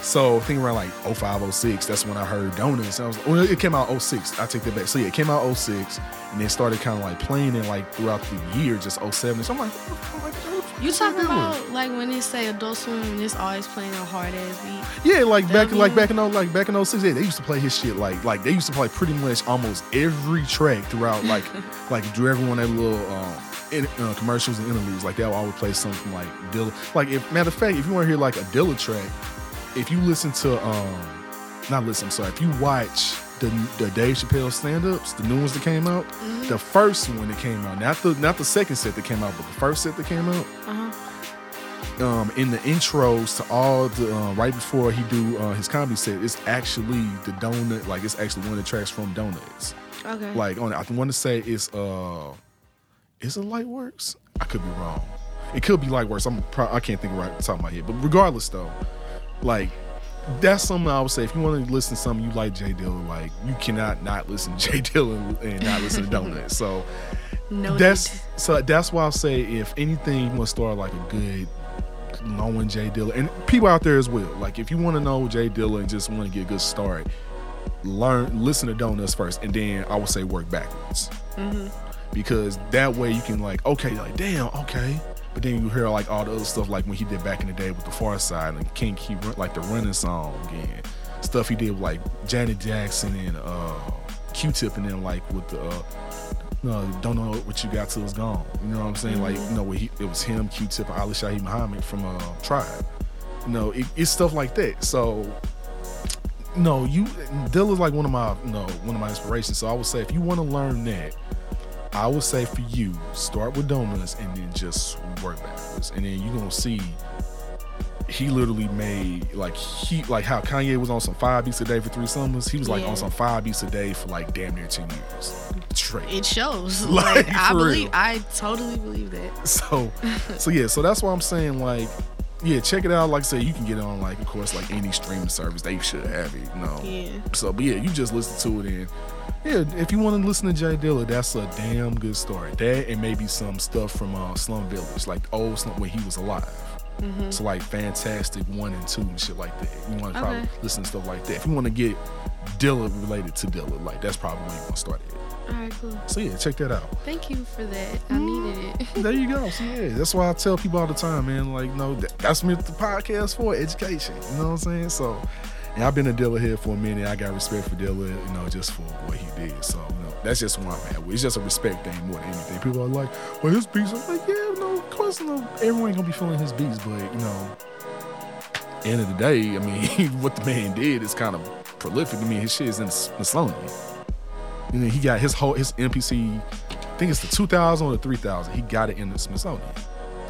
So, I think around like 05, 06, that's when I heard Donuts. And I was, well, it came out 06. I take that back. So, yeah, it came out 06, and then started kind of like playing it like throughout the year, just 07. So, I'm like, what the fuck, like, what the You talking about like when they say Adult Swim and it's always playing a hard ass beat? Yeah, like back That like mean- back in oh- like back in 06, yeah, they used to play his shit like like they used to play pretty much almost every track throughout like like do everyone that little um in, uh, commercials and interludes like they'll always play something like Dilla. Like if matter of fact, if you want to hear like a Dilla track, if you listen to um not listen, I'm sorry, if you watch the the Dave Chappelle stand-ups, the new ones that came out, Mm-hmm. the first one that came out, not the not the second set that came out, but the first set that came out, Uh-huh. um, in the intros to all the uh, right before he do uh, his comedy set, it's actually the donut. Like it's actually one of the tracks from Donuts. Okay. Like on. I want to say it's uh, is it Lightworks? I could be wrong. It could be Lightworks. I'm pro- I can't think right off the top of my head. But regardless though, like that's something I would say. If you want to listen to something you like J Dilla, like you cannot not listen to J Dilla and not listen to Donuts. So no. that's so that's why I say if anything, you want to start like a good knowing J Dilla and people out there as well. Like if you want to know J Dilla and just want to get a good start, learn listen to Donuts first, and then I would say work backwards mm-hmm. because that way you can like okay, like damn, okay. But then you hear like all the other stuff like when he did back in the day with the Pharcyde and King he run like the running song and stuff he did with like Janet Jackson and uh Q-Tip and then like with the uh, no, don't know what you got till it's gone. You know what I'm saying? Like, you know, he, it was him, Q-Tip, and Ali Shaheed Muhammad from uh, Tribe. You know, it, it's stuff like that. So, no, you Dilla's like one of my, you know, one of my inspirations. So I would say if you want to learn that, I would say for you, start with donuts and then just work backwards, and then you're gonna see. He literally made like he like how Kanye was on some five beats a day for three summers. He was like Yeah. on some five beats a day for like damn near ten years straight. It shows. Like, Like, I believe. real. I totally believe that. So, so yeah, so that's why I'm saying like, yeah, check it out. Like I said, you can get it on like, of course, like any streaming service. They should have it, you know. Yeah. So, but yeah, you just listen to it and yeah, if you want to listen to J Dilla, that's a damn good story. That and maybe some stuff from uh, Slum Village, like old Slum when he was alive. So like Fantastic One and Two and shit like that. You want to probably listen to stuff like that. If you want to get Dilla related to Dilla, like that's probably where you want to start at. All right. Cool. So yeah, check that out. Thank you for that. I needed it. There you go. So yeah, that's why I tell people all the time, man. Like, no, that, that's what the podcast for education. You know what I'm saying? So, and I've been a Dilla head for a minute. I got respect for Dilla, you know, just for what he did. So, you know, that's just where I'm at. It's just a respect thing more than anything. People are like, well, his beats. I'm like, yeah, no, of course, no, everyone ain't gonna be feeling his beats, but you know, end of the day, I mean, what the man did is kind of prolific. I mean, his shit is in the Smithsonian. And then he got his whole his MPC. I think it's the 2000 or the 3000. He got it in the Smithsonian.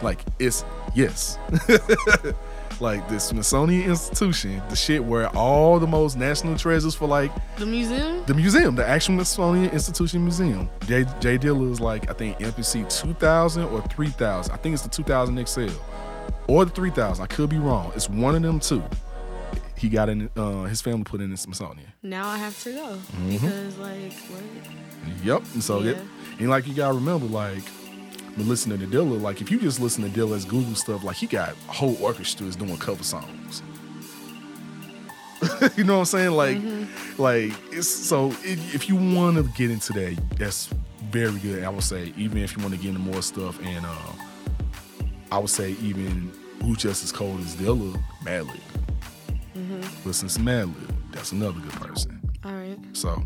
Like it's yes. like the Smithsonian Institution, the shit where all the most national treasures for like The museum. the museum, the actual Smithsonian Institution Museum. J, J Dilla is like I think MPC 2000 or 3000. I think it's the 2000 XL or the 3000. I could be wrong. It's one of them two. He got in. Uh, his family put in the Smithsonian. Now I have to go Mm-hmm. because like what? Yep. And so it, Yeah. and like you gotta remember, like when listening to Dilla, like if you just listen to Dilla's Google stuff, like he got whole orchestras doing cover songs. you know what I'm saying? Like, Mm-hmm. like it's so if, if you want to get into that, that's very good. I would say even if you want to get into more stuff, and uh, I would say even who just as cold as Dilla, Madlib. Mm-hmm. Listen to Madlib. That's another good person. All right. So,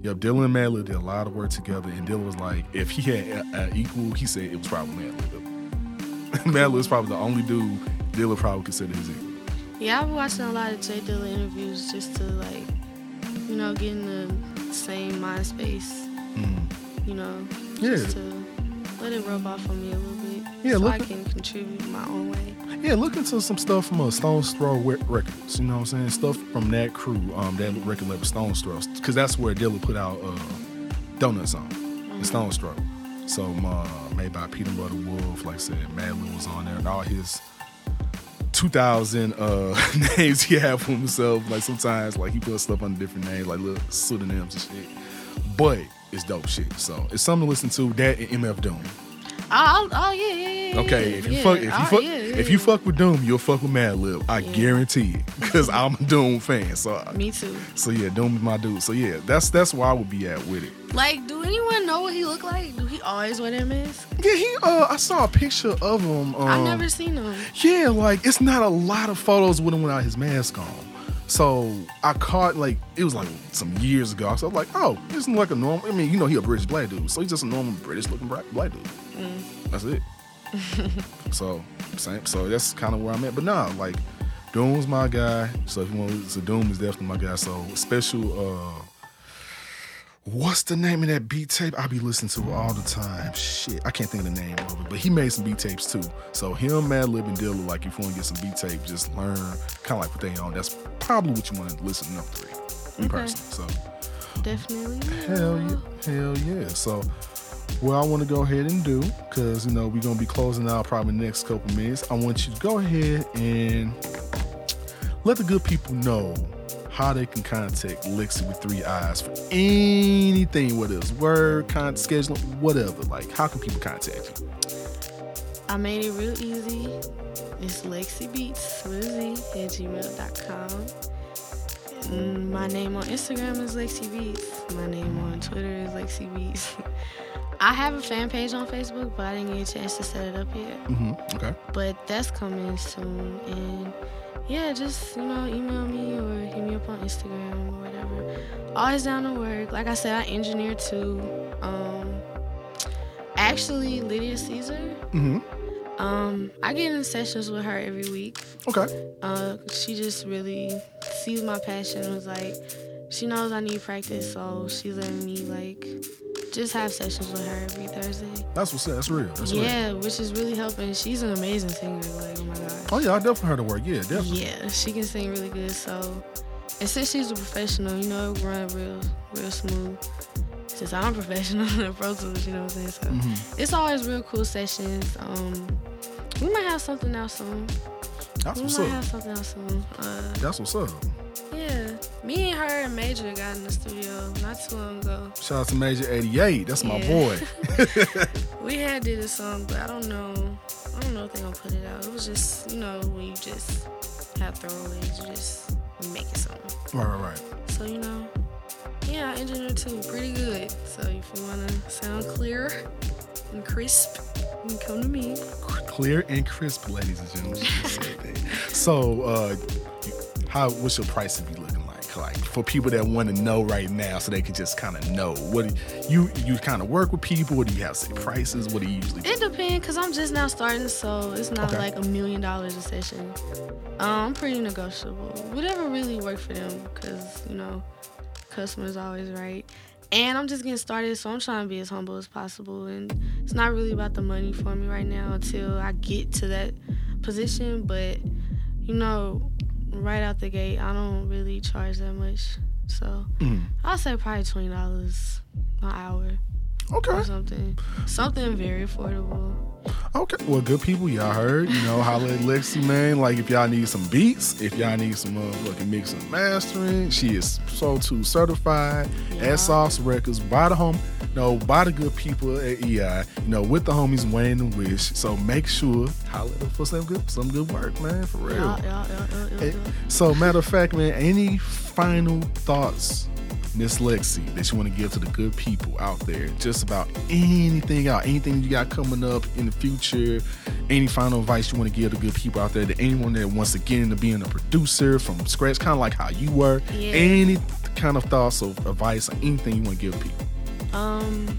yep, Dilla and Madlib did a lot of work together, and Dilla was like, if he had an equal, he said it was probably Madlib. Madlib is probably the only dude Dilla probably considered his equal. Yeah, I've been watching a lot of J Dilla interviews just to like, you know, get in the same mind space. Hmm. You know, Yeah. just to let it rub off on me a little. Yeah, so look I can contribute my own way. Yeah, look into some stuff from a Stone's Throw Re- Records. You know what I'm saying? Stuff from that crew, um, that record label Stone's Throw, because that's where Dilla put out uh, Donuts on, the Stone's Throw. So uh, made by Peanut Butter Wolf, like I said, Madlib was on there, and all his 2000 uh, names he had for himself. Like sometimes, like he put stuff under different names, like little pseudonyms and shit. But it's dope shit. So it's something to listen to. That and MF Doom. Oh, oh yeah, yeah, yeah. Okay, yeah, if you yeah. fuck, if you Oh, fuck, yeah, if you fuck with Doom, you'll fuck with Madlib. I guarantee it, because I'm a Doom fan. So, Me too. so yeah, Doom is my dude. So yeah, that's that's where I would be at with it. Like, do anyone know what he look like? Do he always wear that mask? Yeah, he. Uh, I saw a picture of him. Um, I've never seen him. Yeah, like it's not a lot of photos with him without his mask on. So I caught like it was like some years ago. So I was like, oh, this is like a normal. I mean, you know, he a British black dude, so he's just a normal British looking black, black dude. That's it. so same. So that's kind of where I'm at. But nah, like Doom's my guy. So if you want, so Doom is definitely my guy. So special. uh What's the name of that beat tape I be listening to all the time? Shit, I can't think of the name of it, but he made some beat tapes too. So him, Madlib, and Dilla, like if you want to get some beat tape, just learn kind of like what they on. That's probably what you want to listen up to. Three, me Okay. personally. So Definitely. hell yeah, hell yeah. So what I want to go ahead and do, because you know we're gonna be closing out probably the next couple minutes. I want you to go ahead and let the good people know how they can contact Lexi with three eyes for anything, whether it's word, con scheduling, whatever. Like, how can people contact you? I made it real easy. It's Lexi Beats with Z at gmail.com. My name on Instagram is Lexi Beats. My name on Twitter is Lexi Beats. I have a fan page on Facebook, but I didn't get a chance to set it up yet. Mm-hmm. Okay. But that's coming soon. And yeah, just, you know, email me or hit me up on Instagram or whatever. Always down to work. Like I said, I engineer too. Um, actually, Lydia Caesar. Mm-hmm. Um, I get in sessions with her every week. Okay. Uh, she just really sees my passion. and Was like, she knows I need practice, so she's letting me like just have sessions with her every Thursday. That's what's up. That's real. That's real. yeah, which is really helping. She's an amazing singer. Like, oh my god. Oh yeah, I definitely heard her to work. Yeah, definitely. Yeah, she can sing really good. So, and since she's a professional, you know, it run real, real smooth. Since I'm a professional in Pro Tools, you know what I'm saying. So Mhm. it's always real cool sessions. Um, we might have something else soon. That's we what's might up. have something else soon. Uh, That's what's up. yeah, me and her and Major got in the studio not too long ago. Shout out to Major 88. That's my Yeah. boy. We had did a song, but I don't know. I don't know if they're gonna put it out. It was just, you know, when you just have throwaways, you just make it something. right, right, right. So you know, yeah, I engineer too, pretty good. So if you wanna sound clear and crisp, you can come to me. Clear and crisp, ladies and gentlemen. She said that. so, uh, how what's your price be looking like? Like for people that want to know right now, so they can just kind of know what do you you kind of work with people. What do you have say prices? What do you usually? Do? It depends, cause I'm just now starting, so it's not Okay. like a million dollars a session. Um, I'm pretty negotiable. Whatever really work for them, cause you know, customers always right. And I'm just getting started, so I'm trying to be as humble as possible. And it's not really about the money for me right now until I get to that position. But you know, right out the gate, I don't really charge that much. So Mm. I'll say probably twenty dollars an hour Okay, something. Something very affordable. okay. Well, good people, y'all heard. You know, holla at Lexi, man. Like if y'all need some beats, if y'all need some motherfucking mixing and mastering, she is so too certified Yeah. at Sauce Records. By the home, no, by the good people at EI. You know, with the homies Wayne and Wish. So make sure holla for some good, some good work, man. For real. Yeah, yeah, yeah, yeah, yeah. So, matter of fact, man, any final thoughts, Miss Lexi, that you want to give to the good people out there, just about anything out, anything you got coming up in the future, any final advice you want to give to good people out there, to anyone that wants to get into being a producer from scratch, kind of like how you were, Yeah. any kind of thoughts or advice or anything you want to give people. Um,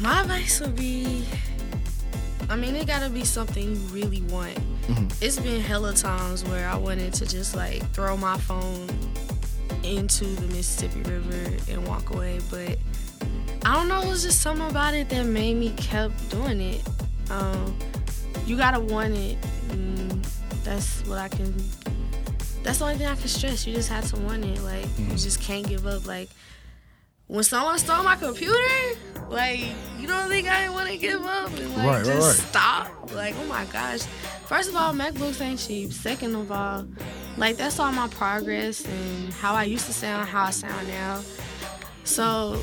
my advice would be, I mean, it gotta be something you really want. Mhm. It's been hella times where I wanted to just like throw my phone into the Mississippi River and walk away, but I don't know. It was just something about it that made me kept doing it. Um, you gotta want it. And that's what I can. That's the only thing I can stress. You just have to want it. Like you Mhm. just can't give up. Like when someone stole my computer, like you don't think I want to give up and like Right, just right. stop? Like oh my gosh, First of all, MacBooks ain't cheap. Second of all, like that's all my progress and how I used to sound, how I sound now. So,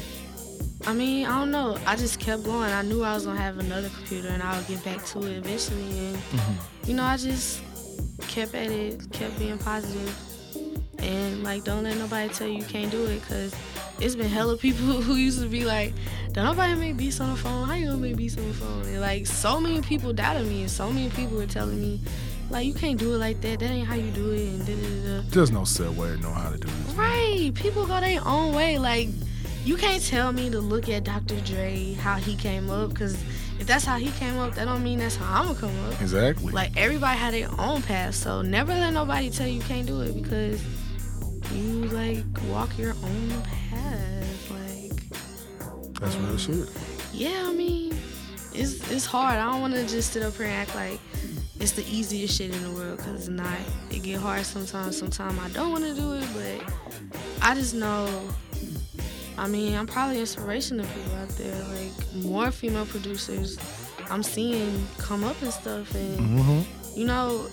I mean, I don't know. I just kept going. I knew I was gonna have another computer and I would get back to it eventually. And Mm-hmm. you know, I just kept at it, kept being positive, and like don't let nobody tell you you can't do it, cause it's been hella people who used to be like, don't nobody make beats on the phone. How you gonna make beats on the phone? And like so many people doubted me, and so many people were telling me, like you can't do it like that. That ain't how you do it, and da da da. There's no set way to know how to do this. Right. People go their own way. Like, you can't tell me to look at Dr. Dre, how he came up, because if that's how he came up, that don't mean that's how I'm going to come up. Exactly. Like, everybody had their own path. So, never let nobody tell you you can't do it because you, like, walk your own path. Like, That's real shit. yeah, I mean, it's, it's hard. I don't want to just sit up here and act like it's the easiest shit in the world because it's not. It get hard sometimes. Sometimes I don't want to do it, but I just know. I mean, I'm probably inspiration to people out there. Like more female producers, I'm seeing come up and stuff, and Mm-hmm. you know,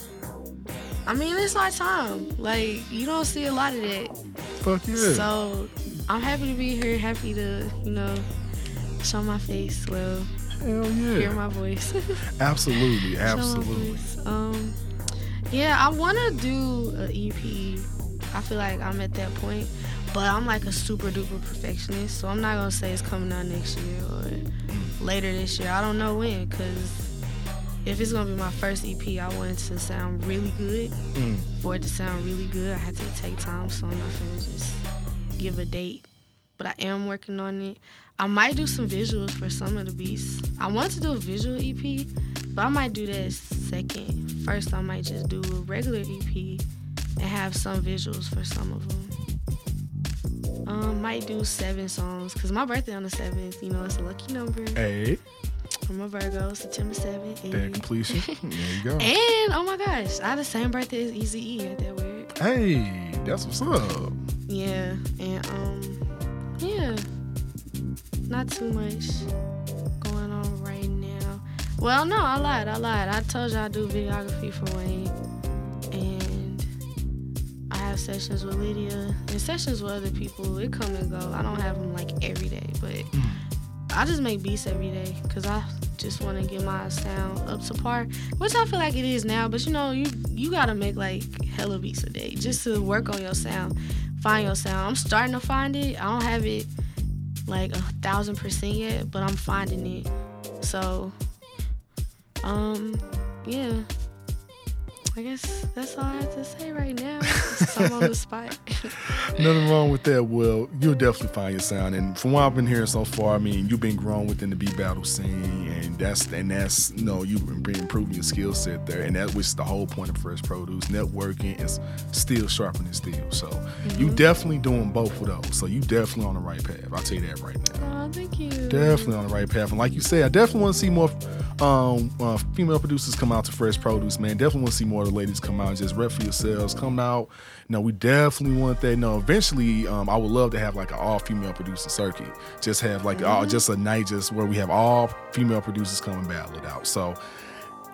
I mean, it's our time. Like you don't see a lot of that. Fuck yeah. So I'm happy to be here. Happy to you know show my face. Well, Hell yeah. hear my voice. Absolutely. My Absolutely. voice. Um, yeah, I want to do an EP. I feel like I'm at that point, but I'm like a super duper perfectionist, so I'm not gonna say it's coming out next year or later this year. I don't know when, cause if it's gonna be my first EP, I want it to sound really good. Mm. For it to sound really good, I had to take time, so I'm not gonna just give a date. But I am working on it. I might do some visuals for some of the beats. I want to do a visual EP, but I might do that second. First, I might just do a regular EP and have some visuals for some of them. Um, might do seven songs because my birthday on the seventh. You know, it's a lucky number. Hey, I'm a Virgo, September seventh. bad completion. there you go. And oh my gosh, I had the same birthday as Easy E. Ain't that weird? Hey, that's what's up. Yeah, and um, yeah, not too much going on right now. Well, no, I lied. I lied. I told you I do videography for Wayne, and I have sessions with Lydia and sessions with other people. It come and go. I don't have them like every day, but I just make beats every day because I just want to get my sound up to par, which I feel like it is now. But you know, you you gotta make like hella beats a day just to work on your sound, find your sound. I'm starting to find it. I don't have it like a thousand percent yet, but I'm finding it. So, um, yeah. I guess that's all I have to say right now. I'm on the spot. Nothing wrong with that. Well, you'll definitely find your sound. And from what I've been hearing so far, I mean, you've been growing within the beat battle scene, and that's and that's you know you've been improving your skill set there, and that was the whole point of Fresh Produce. Networking is still sharpening steel. So you definitely doing both of those. So you definitely on the right path. I'll tell you that right now. oh, thank you. Definitely on the right path. And like you said, I definitely want to see more um, uh, female producers come out to Fresh Produce, man. Definitely want to see more the ladies come out and just rep for yourselves. Come out. No, we definitely want that. No, eventually, um, I would love to have like an all female producer circuit. Just have like all, just a night just where we have all female producers come and battle it out. So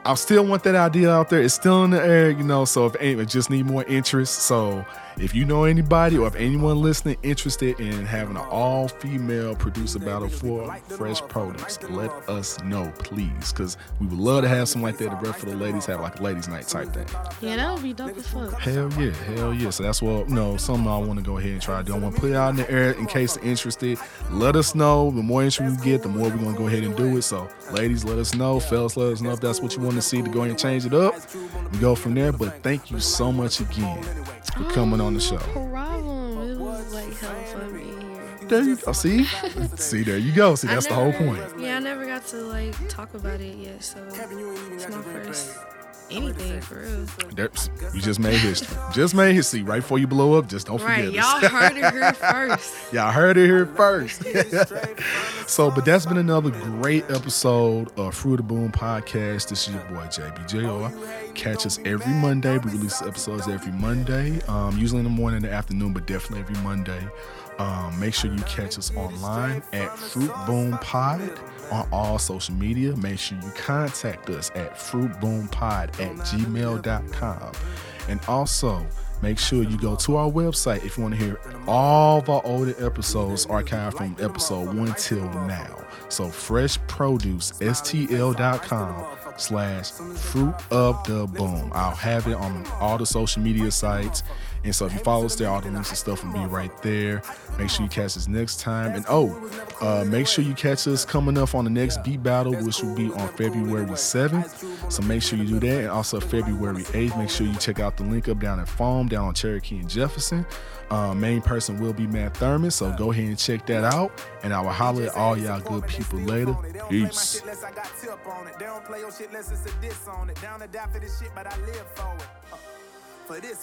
I still want that idea out there. It's still in the air, you know. So if any, I just need more interest. So if you know anybody or if anyone listening interested in having an all-female producer battle for Fresh Produce, let us know, please, because we would love to have something like that to rep for the ladies, have like a ladies' night type thing. Yeah, that would be dope as fuck. Hell yeah, hell yeah. So that's what you know, something I want to go ahead and try to do. I want to put it out in the air in case you're interested. Let us know. The more interest we get, the more we're gonna go ahead and do it. So ladies, let us know. Fellas, let us know if that's what you want to see to go ahead and change it up. We go from there. But thank you so much again for coming on the show. Oh, no problem. It was like hella fun being here. There you go. See? See, there you go. See, that's the whole point. Yeah, I never got to like talk about it yet, so it's my first anything for real. There's, you just made history. Just made history. Right before you blow up, just don't Right, forget y'all us. heard it here first. Y'all heard it here first. so, but that's been another great episode of Fruit of the Boom podcast. This is your boy JBJR. Catch us every Monday. We release episodes every Monday, um, usually in the morning and the afternoon, but definitely every Monday. Um, make sure you catch us online at Fruit Boom Pod on all social media. Make sure you contact us at fruitboompod at gmail.com. And also, make sure you go to our website if you want to hear all of our older episodes archived from episode one till now. So freshproducestl.com slash fruit of the boom. I'll have it on all the social media sites. And so if you follow us there, all the links and stuff will be right there. Make sure you catch us next time. And oh, uh, make sure you catch us coming up on the next beat battle, which will be on February 7th. So make sure you do that. And also February 8th, make sure you check out the link up down at Foam, down on Cherokee and Jefferson. Uh, main person will be Matt Thurman. So go ahead and check that out. And I will holler at all y'all good people later. Peace for this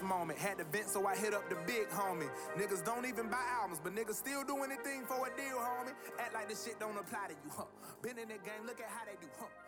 moment. Had to vent, so I hit up the big homie. Niggas don't even buy albums, but niggas still do anything for a deal, homie. Act like this shit don't apply to you, huh? Been in the game, look at how they do, huh?